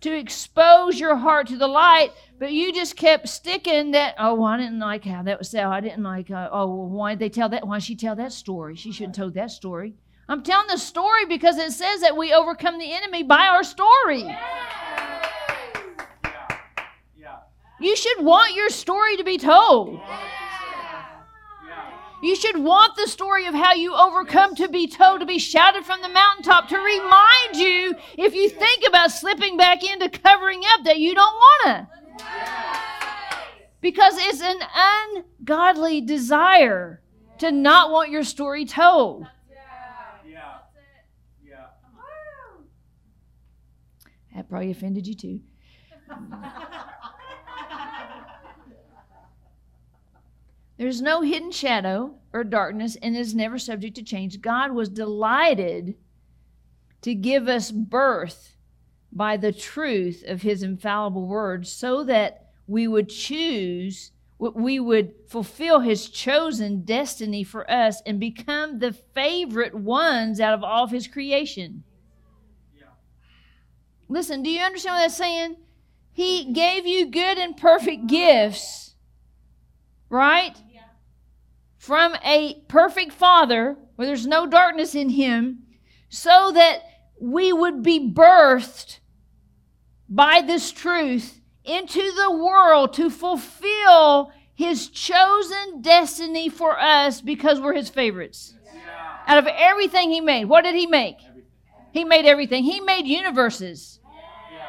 to expose your heart to the light, but you just kept sticking that. Oh, I didn't like how that was said. I didn't like. Uh, oh, well, why did they tell that? Why did she tell that story? She shouldn't have told that story. I'm telling the story because it says that we overcome the enemy by our story. Yeah. Yeah. You should want your story to be told. You should want the story of how you overcome to be told, to be shouted from the mountaintop, to remind you if you think about slipping back into covering up that you don't want to. Because it's an ungodly desire to not want your story told. Yeah. Yeah. That probably offended you too. There's no hidden shadow or darkness and is never subject to change. God was delighted to give us birth by the truth of his infallible word so that we would choose we would fulfill his chosen destiny for us and become the favorite ones out of all of his creation. Yeah. Listen, do you understand what that's saying? He gave you good and perfect gifts, right? From a perfect Father where there's no darkness in him, so that we would be birthed by this truth into the world to fulfill his chosen destiny for us because we're his favorites. Yeah. Out of everything he made, what did he make? Everything. He made everything. He made universes. Yeah.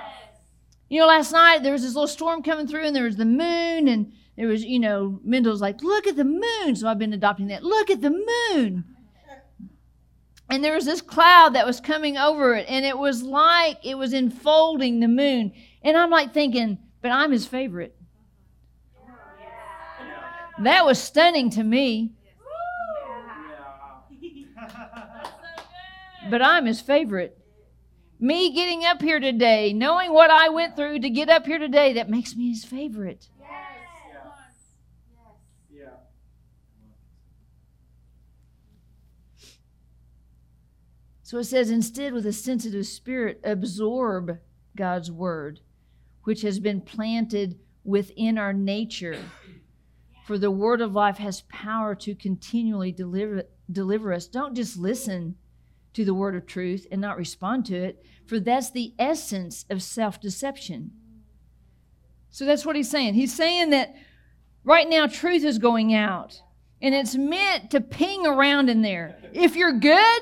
You know, last night there was this little storm coming through, and there was the moon, and there was, you know, Mendel's like, look at the moon. So I've been adopting that. Look at the moon. And there was this cloud that was coming over it, and it was like it was enfolding the moon. And I'm like thinking, but I'm his favorite. That was stunning to me, but I'm his favorite. Me getting up here today, knowing what I went through to get up here today, that makes me his favorite. Yeah. So it says, instead, with a sensitive spirit, absorb God's word, which has been planted within our nature. For the word of life has power to continually deliver, deliver us. Don't just listen to the word of truth and not respond to it, for that's the essence of self deception. So that's what he's saying. He's saying that right now truth is going out, and it's meant to ping around in there. If you're good,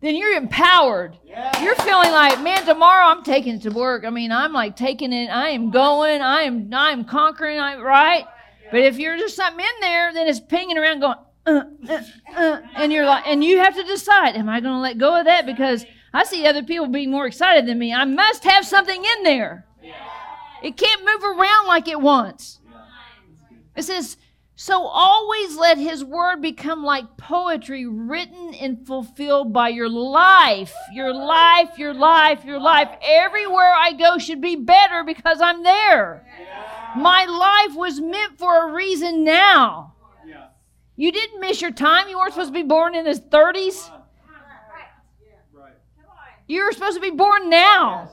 then you're empowered. Yeah. You're feeling like, man, tomorrow I'm taking it to work. I mean, I'm like taking it. I am going. I am. I am conquering. I right. But if you're just something in there, then it's pinging around, going, uh, uh, uh, and you're like, and you have to decide, am I going to let go of that? Because I see other people being more excited than me. I must have something in there. It can't move around like it wants. It says, so always let his word become like poetry written and fulfilled by your life. Your life, your life, your life. Everywhere I go should be better because I'm there. My life was meant for a reason now. You didn't miss your time. You weren't supposed to be born in his 30s. You were supposed to be born now.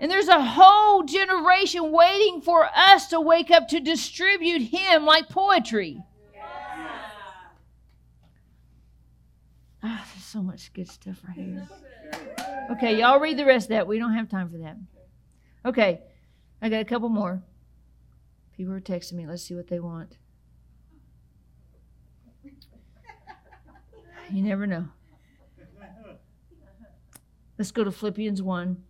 And there's a whole generation waiting for us to wake up to distribute Him like poetry. Ah, there's so much good stuff right here. Okay, y'all read the rest of that. We don't have time for that. Okay, I got a couple more. People are texting me. Let's see what they want. You never know. Let's go to Philippians 1.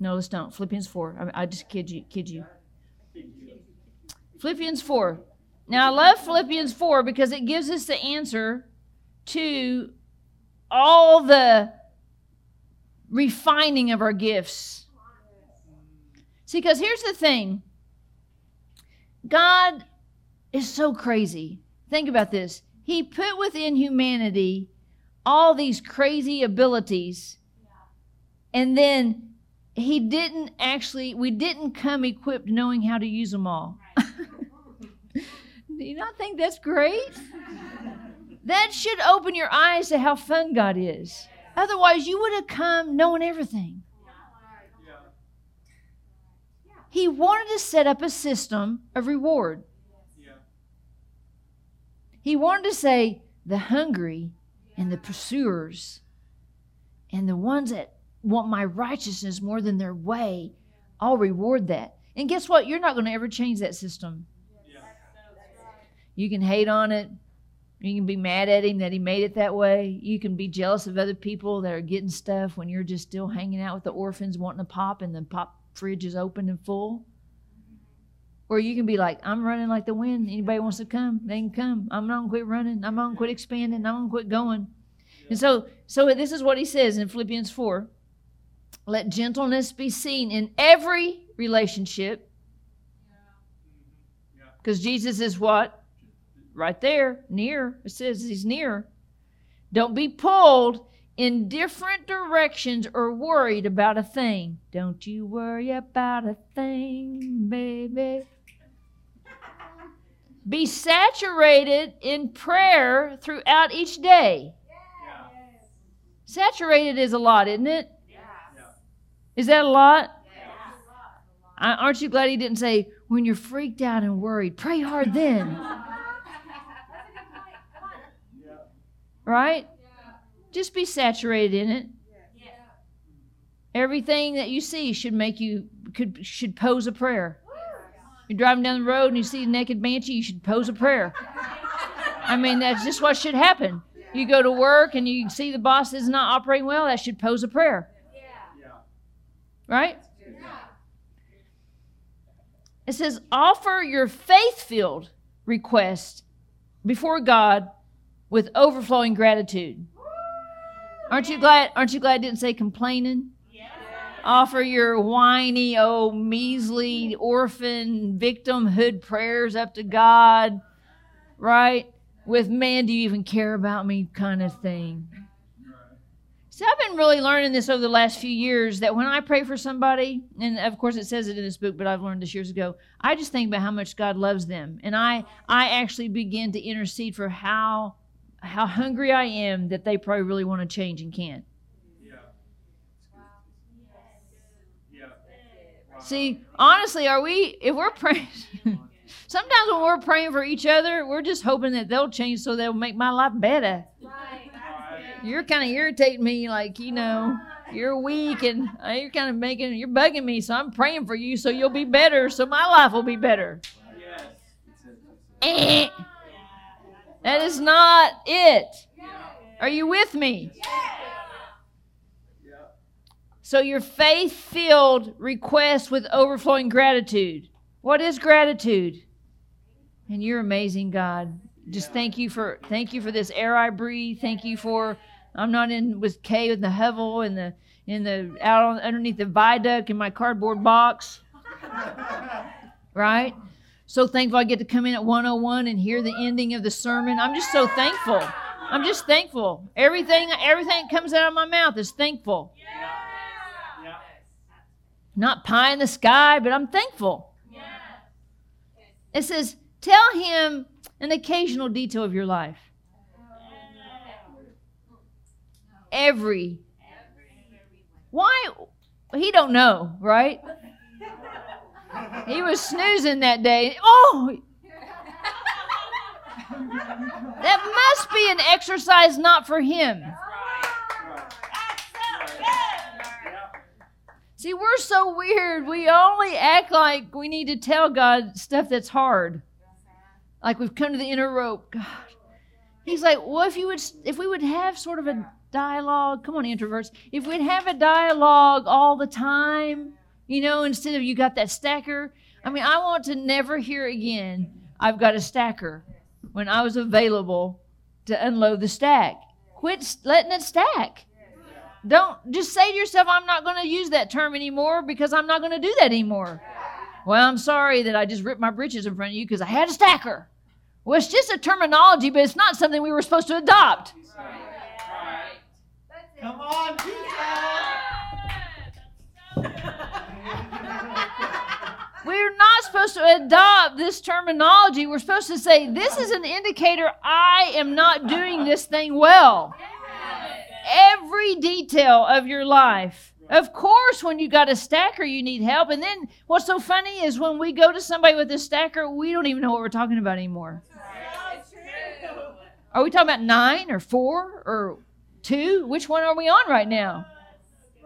No, let's don't. Philippians 4. I, I just kid you. Kid you. Philippians 4. Now, I love Philippians 4 because it gives us the answer to all the refining of our gifts. See, because here's the thing God is so crazy. Think about this. He put within humanity all these crazy abilities, and then he didn't actually, we didn't come equipped knowing how to use them all. Do you not think that's great? that should open your eyes to how fun God is. Otherwise, you would have come knowing everything. He wanted to set up a system of reward. He wanted to say, the hungry and the pursuers and the ones that want my righteousness more than their way, I'll reward that. And guess what? You're not going to ever change that system. You can hate on it. You can be mad at him that he made it that way. You can be jealous of other people that are getting stuff when you're just still hanging out with the orphans wanting a pop and the pop fridge is open and full. Or you can be like, I'm running like the wind. Anybody wants to come, they can come. I'm not gonna quit running. I'm not gonna quit expanding. I'm gonna quit going. And so, so this is what he says in Philippians 4. Let gentleness be seen in every relationship. Because Jesus is what? Right there, near. It says he's near. Don't be pulled in different directions or worried about a thing. Don't you worry about a thing, baby. Be saturated in prayer throughout each day. Saturated is a lot, isn't it? Is that a lot? Aren't you glad he didn't say, when you're freaked out and worried, pray hard then? Right? Just be saturated in it. Everything that you see should make you could should pose a prayer. You're driving down the road and you see a naked banshee, you should pose a prayer. I mean, that's just what should happen. You go to work and you see the boss is not operating well, that should pose a prayer. Right? It says, offer your faith filled request before God with overflowing gratitude. Aren't you glad? Aren't you glad I didn't say complaining? Offer your whiny, oh, measly orphan victimhood prayers up to God, right? With man, do you even care about me kind of thing. See, I've been really learning this over the last few years that when I pray for somebody, and of course it says it in this book, but I've learned this years ago, I just think about how much God loves them. And I I actually begin to intercede for how how hungry I am that they probably really want to change and can't. See, honestly, are we, if we're praying, sometimes when we're praying for each other, we're just hoping that they'll change so they'll make my life better. You're kind of irritating me, like, you know, you're weak and uh, you're kind of making, you're bugging me, so I'm praying for you so you'll be better, so my life will be better. Eh. That is not it. Are you with me? So, your faith filled request with overflowing gratitude. What is gratitude? And you're amazing, God. Just thank you for thank you for this air I breathe. Thank you for I'm not in with Kay in the hovel in the in the out on, underneath the viaduct in my cardboard box. right? So thankful I get to come in at 101 and hear the ending of the sermon. I'm just so thankful. I'm just thankful. Everything everything that comes out of my mouth is thankful. Not pie in the sky, but I'm thankful. It says, tell him an occasional detail of your life. Every. Why? He don't know, right? He was snoozing that day. Oh, that must be an exercise not for him. See, we're so weird. We only act like we need to tell God stuff that's hard. Like we've come to the inner rope. God. He's like, well, if you would if we would have sort of a dialogue, come on, introverts, if we'd have a dialogue all the time, you know, instead of you got that stacker. I mean, I want to never hear again, I've got a stacker when I was available to unload the stack. Quit letting it stack. Don't just say to yourself, I'm not going to use that term anymore because I'm not going to do that anymore. Well, I'm sorry that I just ripped my britches in front of you because I had a stacker. Well, it's just a terminology, but it's not something we were supposed to adopt. Come on, We're not supposed to adopt this terminology. We're supposed to say, This is an indicator I am not doing this thing well. Every detail of your life. Of course, when you got a stacker, you need help. And then what's so funny is when we go to somebody with a stacker, we don't even know what we're talking about anymore. Are we talking about nine or four or two? Which one are we on right now?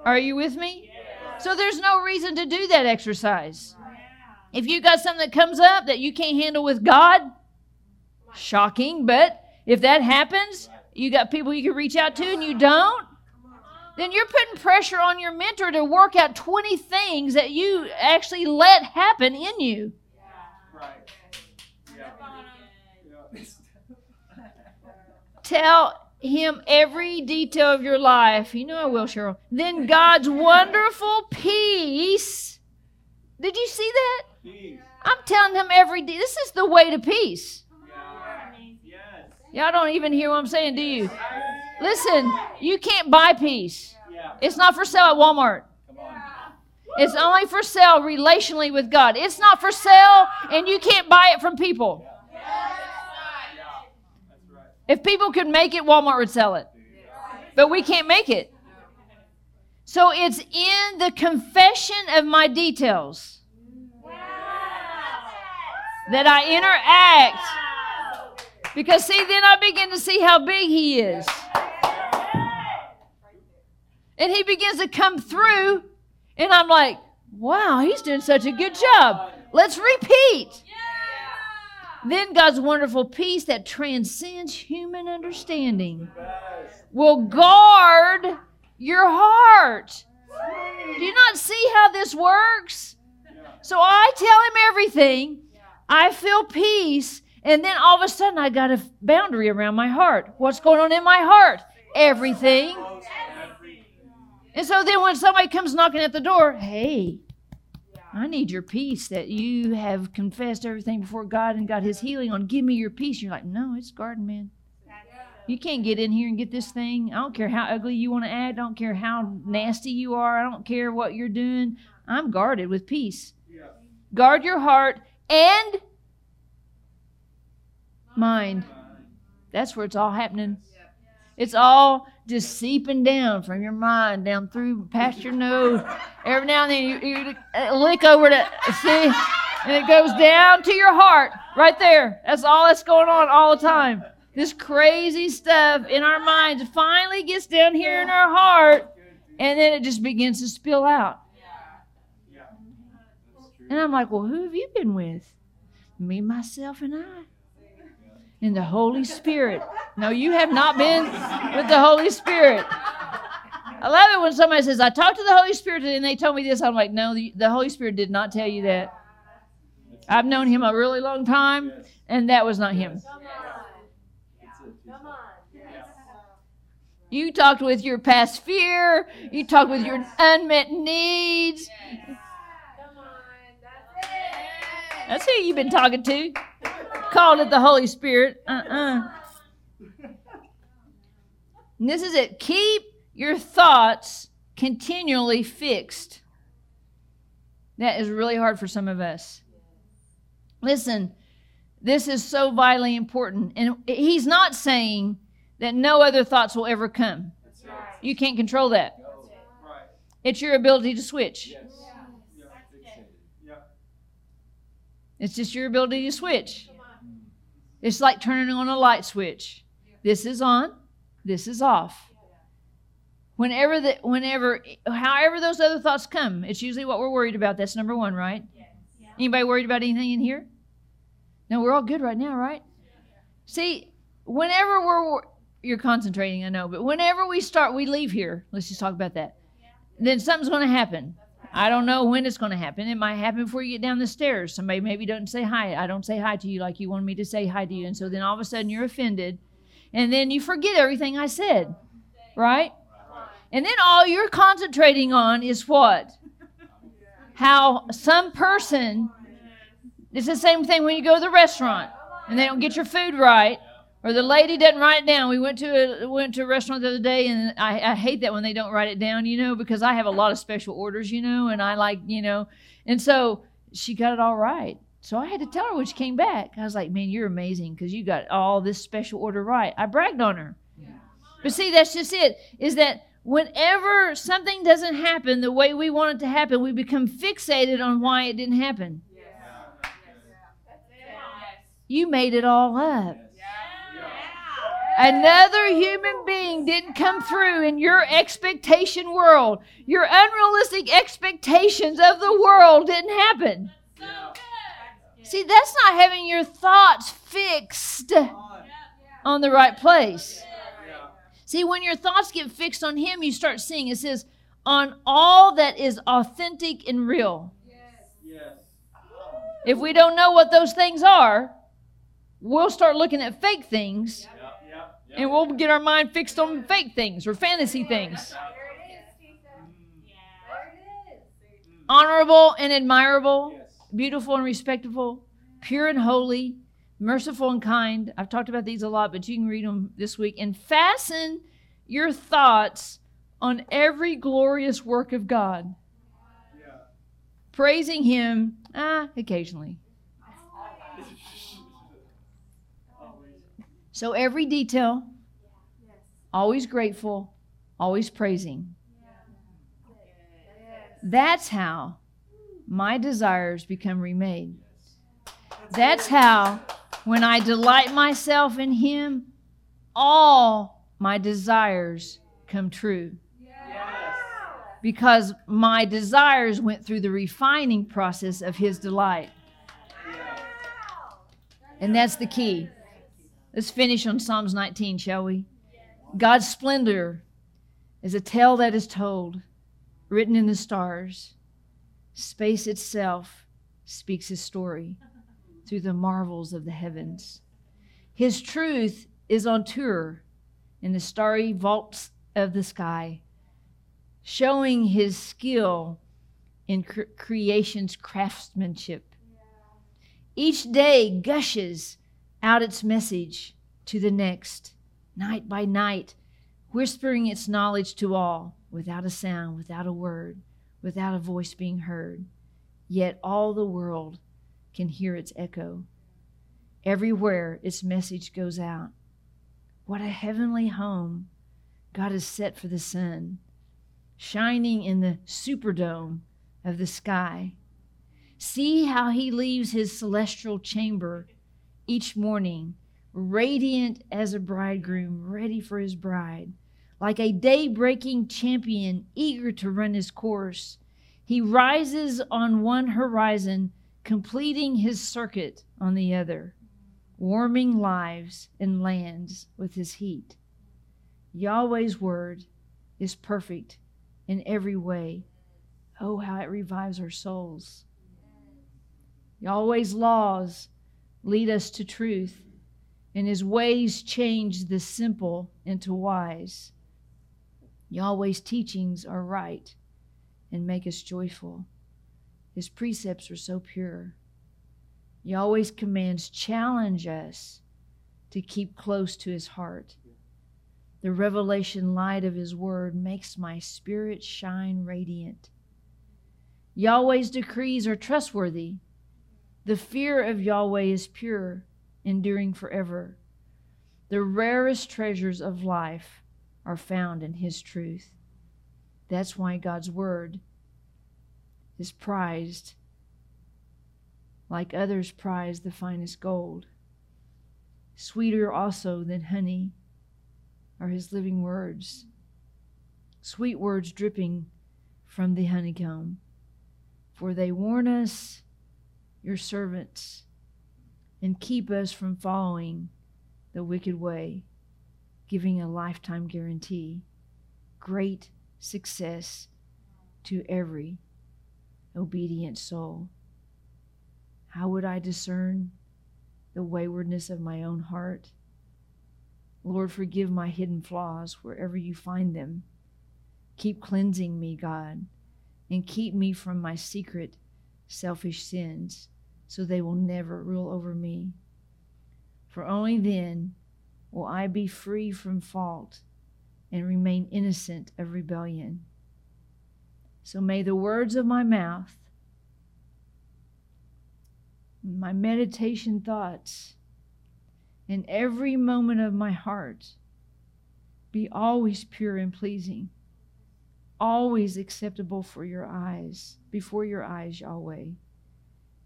Are you with me? So there's no reason to do that exercise. If you got something that comes up that you can't handle with God, shocking, but if that happens, you got people you can reach out to and you don't, then you're putting pressure on your mentor to work out 20 things that you actually let happen in you. Tell him every detail of your life. You know I will, Cheryl. Then God's wonderful peace. Did you see that? Peace. I'm telling him every day. This is the way to peace. Yes. Y'all don't even hear what I'm saying, do you? Listen, you can't buy peace. Yeah. It's not for sale at Walmart. It's only for sale relationally with God. It's not for sale, and you can't buy it from people. If people could make it, Walmart would sell it. But we can't make it. So it's in the confession of my details that I interact. Because, see, then I begin to see how big He is. And He begins to come through, and I'm like, wow, He's doing such a good job. Let's repeat. Then God's wonderful peace that transcends human understanding will guard your heart. Do you not see how this works? So I tell him everything. I feel peace. And then all of a sudden, I got a boundary around my heart. What's going on in my heart? Everything. And so then when somebody comes knocking at the door, hey, I need your peace that you have confessed everything before God and got his healing on. Give me your peace. You're like, no, it's garden, man. You can't get in here and get this thing. I don't care how ugly you want to act. I don't care how nasty you are. I don't care what you're doing. I'm guarded with peace. Guard your heart and mind. That's where it's all happening. It's all just seeping down from your mind, down through past your nose. Every now and then you, you uh, lick over to see, and it goes down to your heart right there. That's all that's going on all the time. This crazy stuff in our minds finally gets down here in our heart, and then it just begins to spill out. And I'm like, well, who have you been with? Me, myself, and I. And the Holy Spirit. No, you have not been with the Holy Spirit. I love it when somebody says, I talked to the Holy Spirit and they told me this. I'm like, no, the, the Holy Spirit did not tell you that. I've known him a really long time, and that was not him. You talked with your past fear. You talked with your unmet needs. That's who you've been talking to. Called it the Holy Spirit. Uh uh And this is it. Keep your thoughts continually fixed. That is really hard for some of us. Listen, this is so vitally important. And he's not saying that no other thoughts will ever come. You can't control that. It's your ability to switch. Yes. Yeah. It's just your ability to switch. It's like turning on a light switch. This is on, this is off. Whenever the whenever however those other thoughts come, it's usually what we're worried about. That's number one, right? Anybody worried about anything in here? No, we're all good right now, right? See, whenever we're you're concentrating, I know, but whenever we start, we leave here. Let's just talk about that. Then something's going to happen. I don't know when it's going to happen. It might happen before you get down the stairs. Somebody maybe doesn't say hi. I don't say hi to you like you wanted me to say hi to you. And so then all of a sudden you're offended. And then you forget everything I said. Right? And then all you're concentrating on is what? How some person, it's the same thing when you go to the restaurant and they don't get your food right or the lady doesn't write it down. We went to a went to a restaurant the other day, and I, I hate that when they don't write it down, you know, because I have a lot of special orders, you know, and I like, you know, and so she got it all right. So I had to tell her when she came back. I was like, "Man, you're amazing because you got all this special order right." I bragged on her. But see, that's just it. Is that whenever something doesn't happen the way we want it to happen, we become fixated on why it didn't happen. You made it all up. Another human being didn't come through in your expectation world. Your unrealistic expectations of the world didn't happen. See, that's not having your thoughts fixed on the right place. See, when your thoughts get fixed on Him, you start seeing it says, on all that is authentic and real. If we don't know what those things are, we'll start looking at fake things and we'll get our mind fixed on fake things or fantasy things. Honorable and admirable, beautiful and respectable, pure and holy, merciful and kind. I've talked about these a lot, but you can read them this week. And fasten your thoughts on every glorious work of God. Praising Him, ah, occasionally. So every detail, always grateful, always praising. That's how my desires become remade. That's how, when I delight myself in Him, all my desires come true. Because my desires went through the refining process of His delight. And that's the key. Let's finish on Psalms 19, shall we? God's splendor is a tale that is told, written in the stars. Space itself speaks his story through the marvels of the heavens. His truth is on tour in the starry vaults of the sky, showing his skill in cre- creation's craftsmanship. Each day gushes out its message to the next, night by night, whispering its knowledge to all, without a sound, without a word, without a voice being heard. Yet all the world can hear its echo. Everywhere its message goes out. What a heavenly home God has set for the sun, shining in the superdome of the sky. See how he leaves his celestial chamber each morning, radiant as a bridegroom, ready for his bride. Like a day breaking champion, eager to run his course, he rises on one horizon, completing his circuit on the other, warming lives and lands with his heat. Yahweh's word is perfect in every way. Oh, how it revives our souls. Yahweh's laws lead us to truth. and his ways change the simple into wise. Yahweh's teachings are right and make us joyful. His precepts are so pure. Yahweh's commands challenge us to keep close to his heart. The revelation light of his word makes my spirit shine radiant. Yahweh's decrees are trustworthy. The fear of Yahweh is pure, enduring forever. The rarest treasures of life are found in his truth. That's why God's word is prized like others prize the finest gold. Sweeter also than honey are his living words, sweet words dripping from the honeycomb. For they warn us, your servants, and keep us from following the wicked way, giving a lifetime guarantee, great success to every obedient soul. How would I discern the waywardness of my own heart? Lord, forgive my hidden flaws wherever you find them. Keep cleansing me, God, and keep me from my secret selfish sins so they will never rule over me. For only then will I be free from fault and remain innocent of rebellion. So may the words of my mouth my meditation thoughts, and every moment of my heart be always pure and pleasing, always acceptable for your eyes, before your eyes, Yahweh,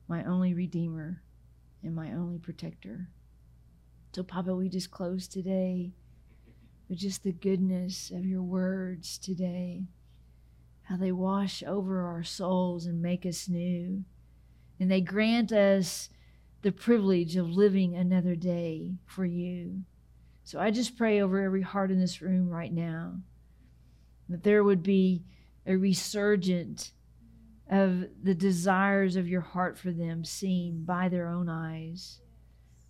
my only Redeemer and my only Protector. So, Papa, we just close today with just the goodness of your words today, how they wash over our souls and make us new and they grant us the privilege of living another day for you. So I just pray over every heart in this room right now that there would be a resurgent of the desires of your heart for them seen by their own eyes.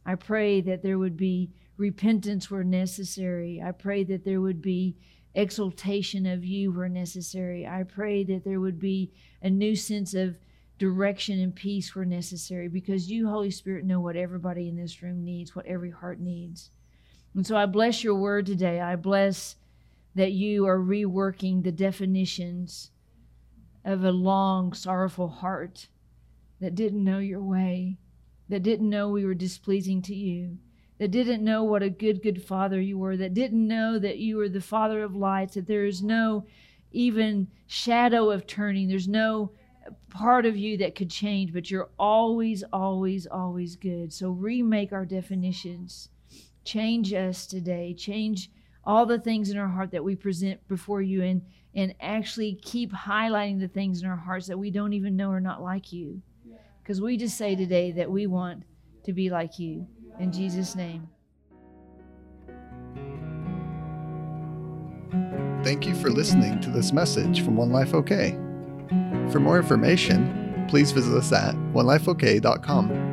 I pray that there would be repentance where necessary. I pray that there would be exaltation of you where necessary. I pray that there would be a new sense of direction and peace where necessary because you, Holy Spirit, know what everybody in this room needs, what every heart needs. And so I bless your word today. I bless that you are reworking the definitions of a long, sorrowful heart that didn't know your way, that didn't know we were displeasing to you, that didn't know what a good, good father you were, that didn't know that you were the father of lights, that there is no even shadow of turning, there's no part of you that could change, but you're always, always, always good. So remake our definitions. Change us today. Change all the things in our heart that we present before you and and actually keep highlighting the things in our hearts that we don't even know are not like you. Because we just say today that we want to be like you. In Jesus' name. Thank you for listening to this message from One Life OK. For more information, please visit us at onelifeok.com.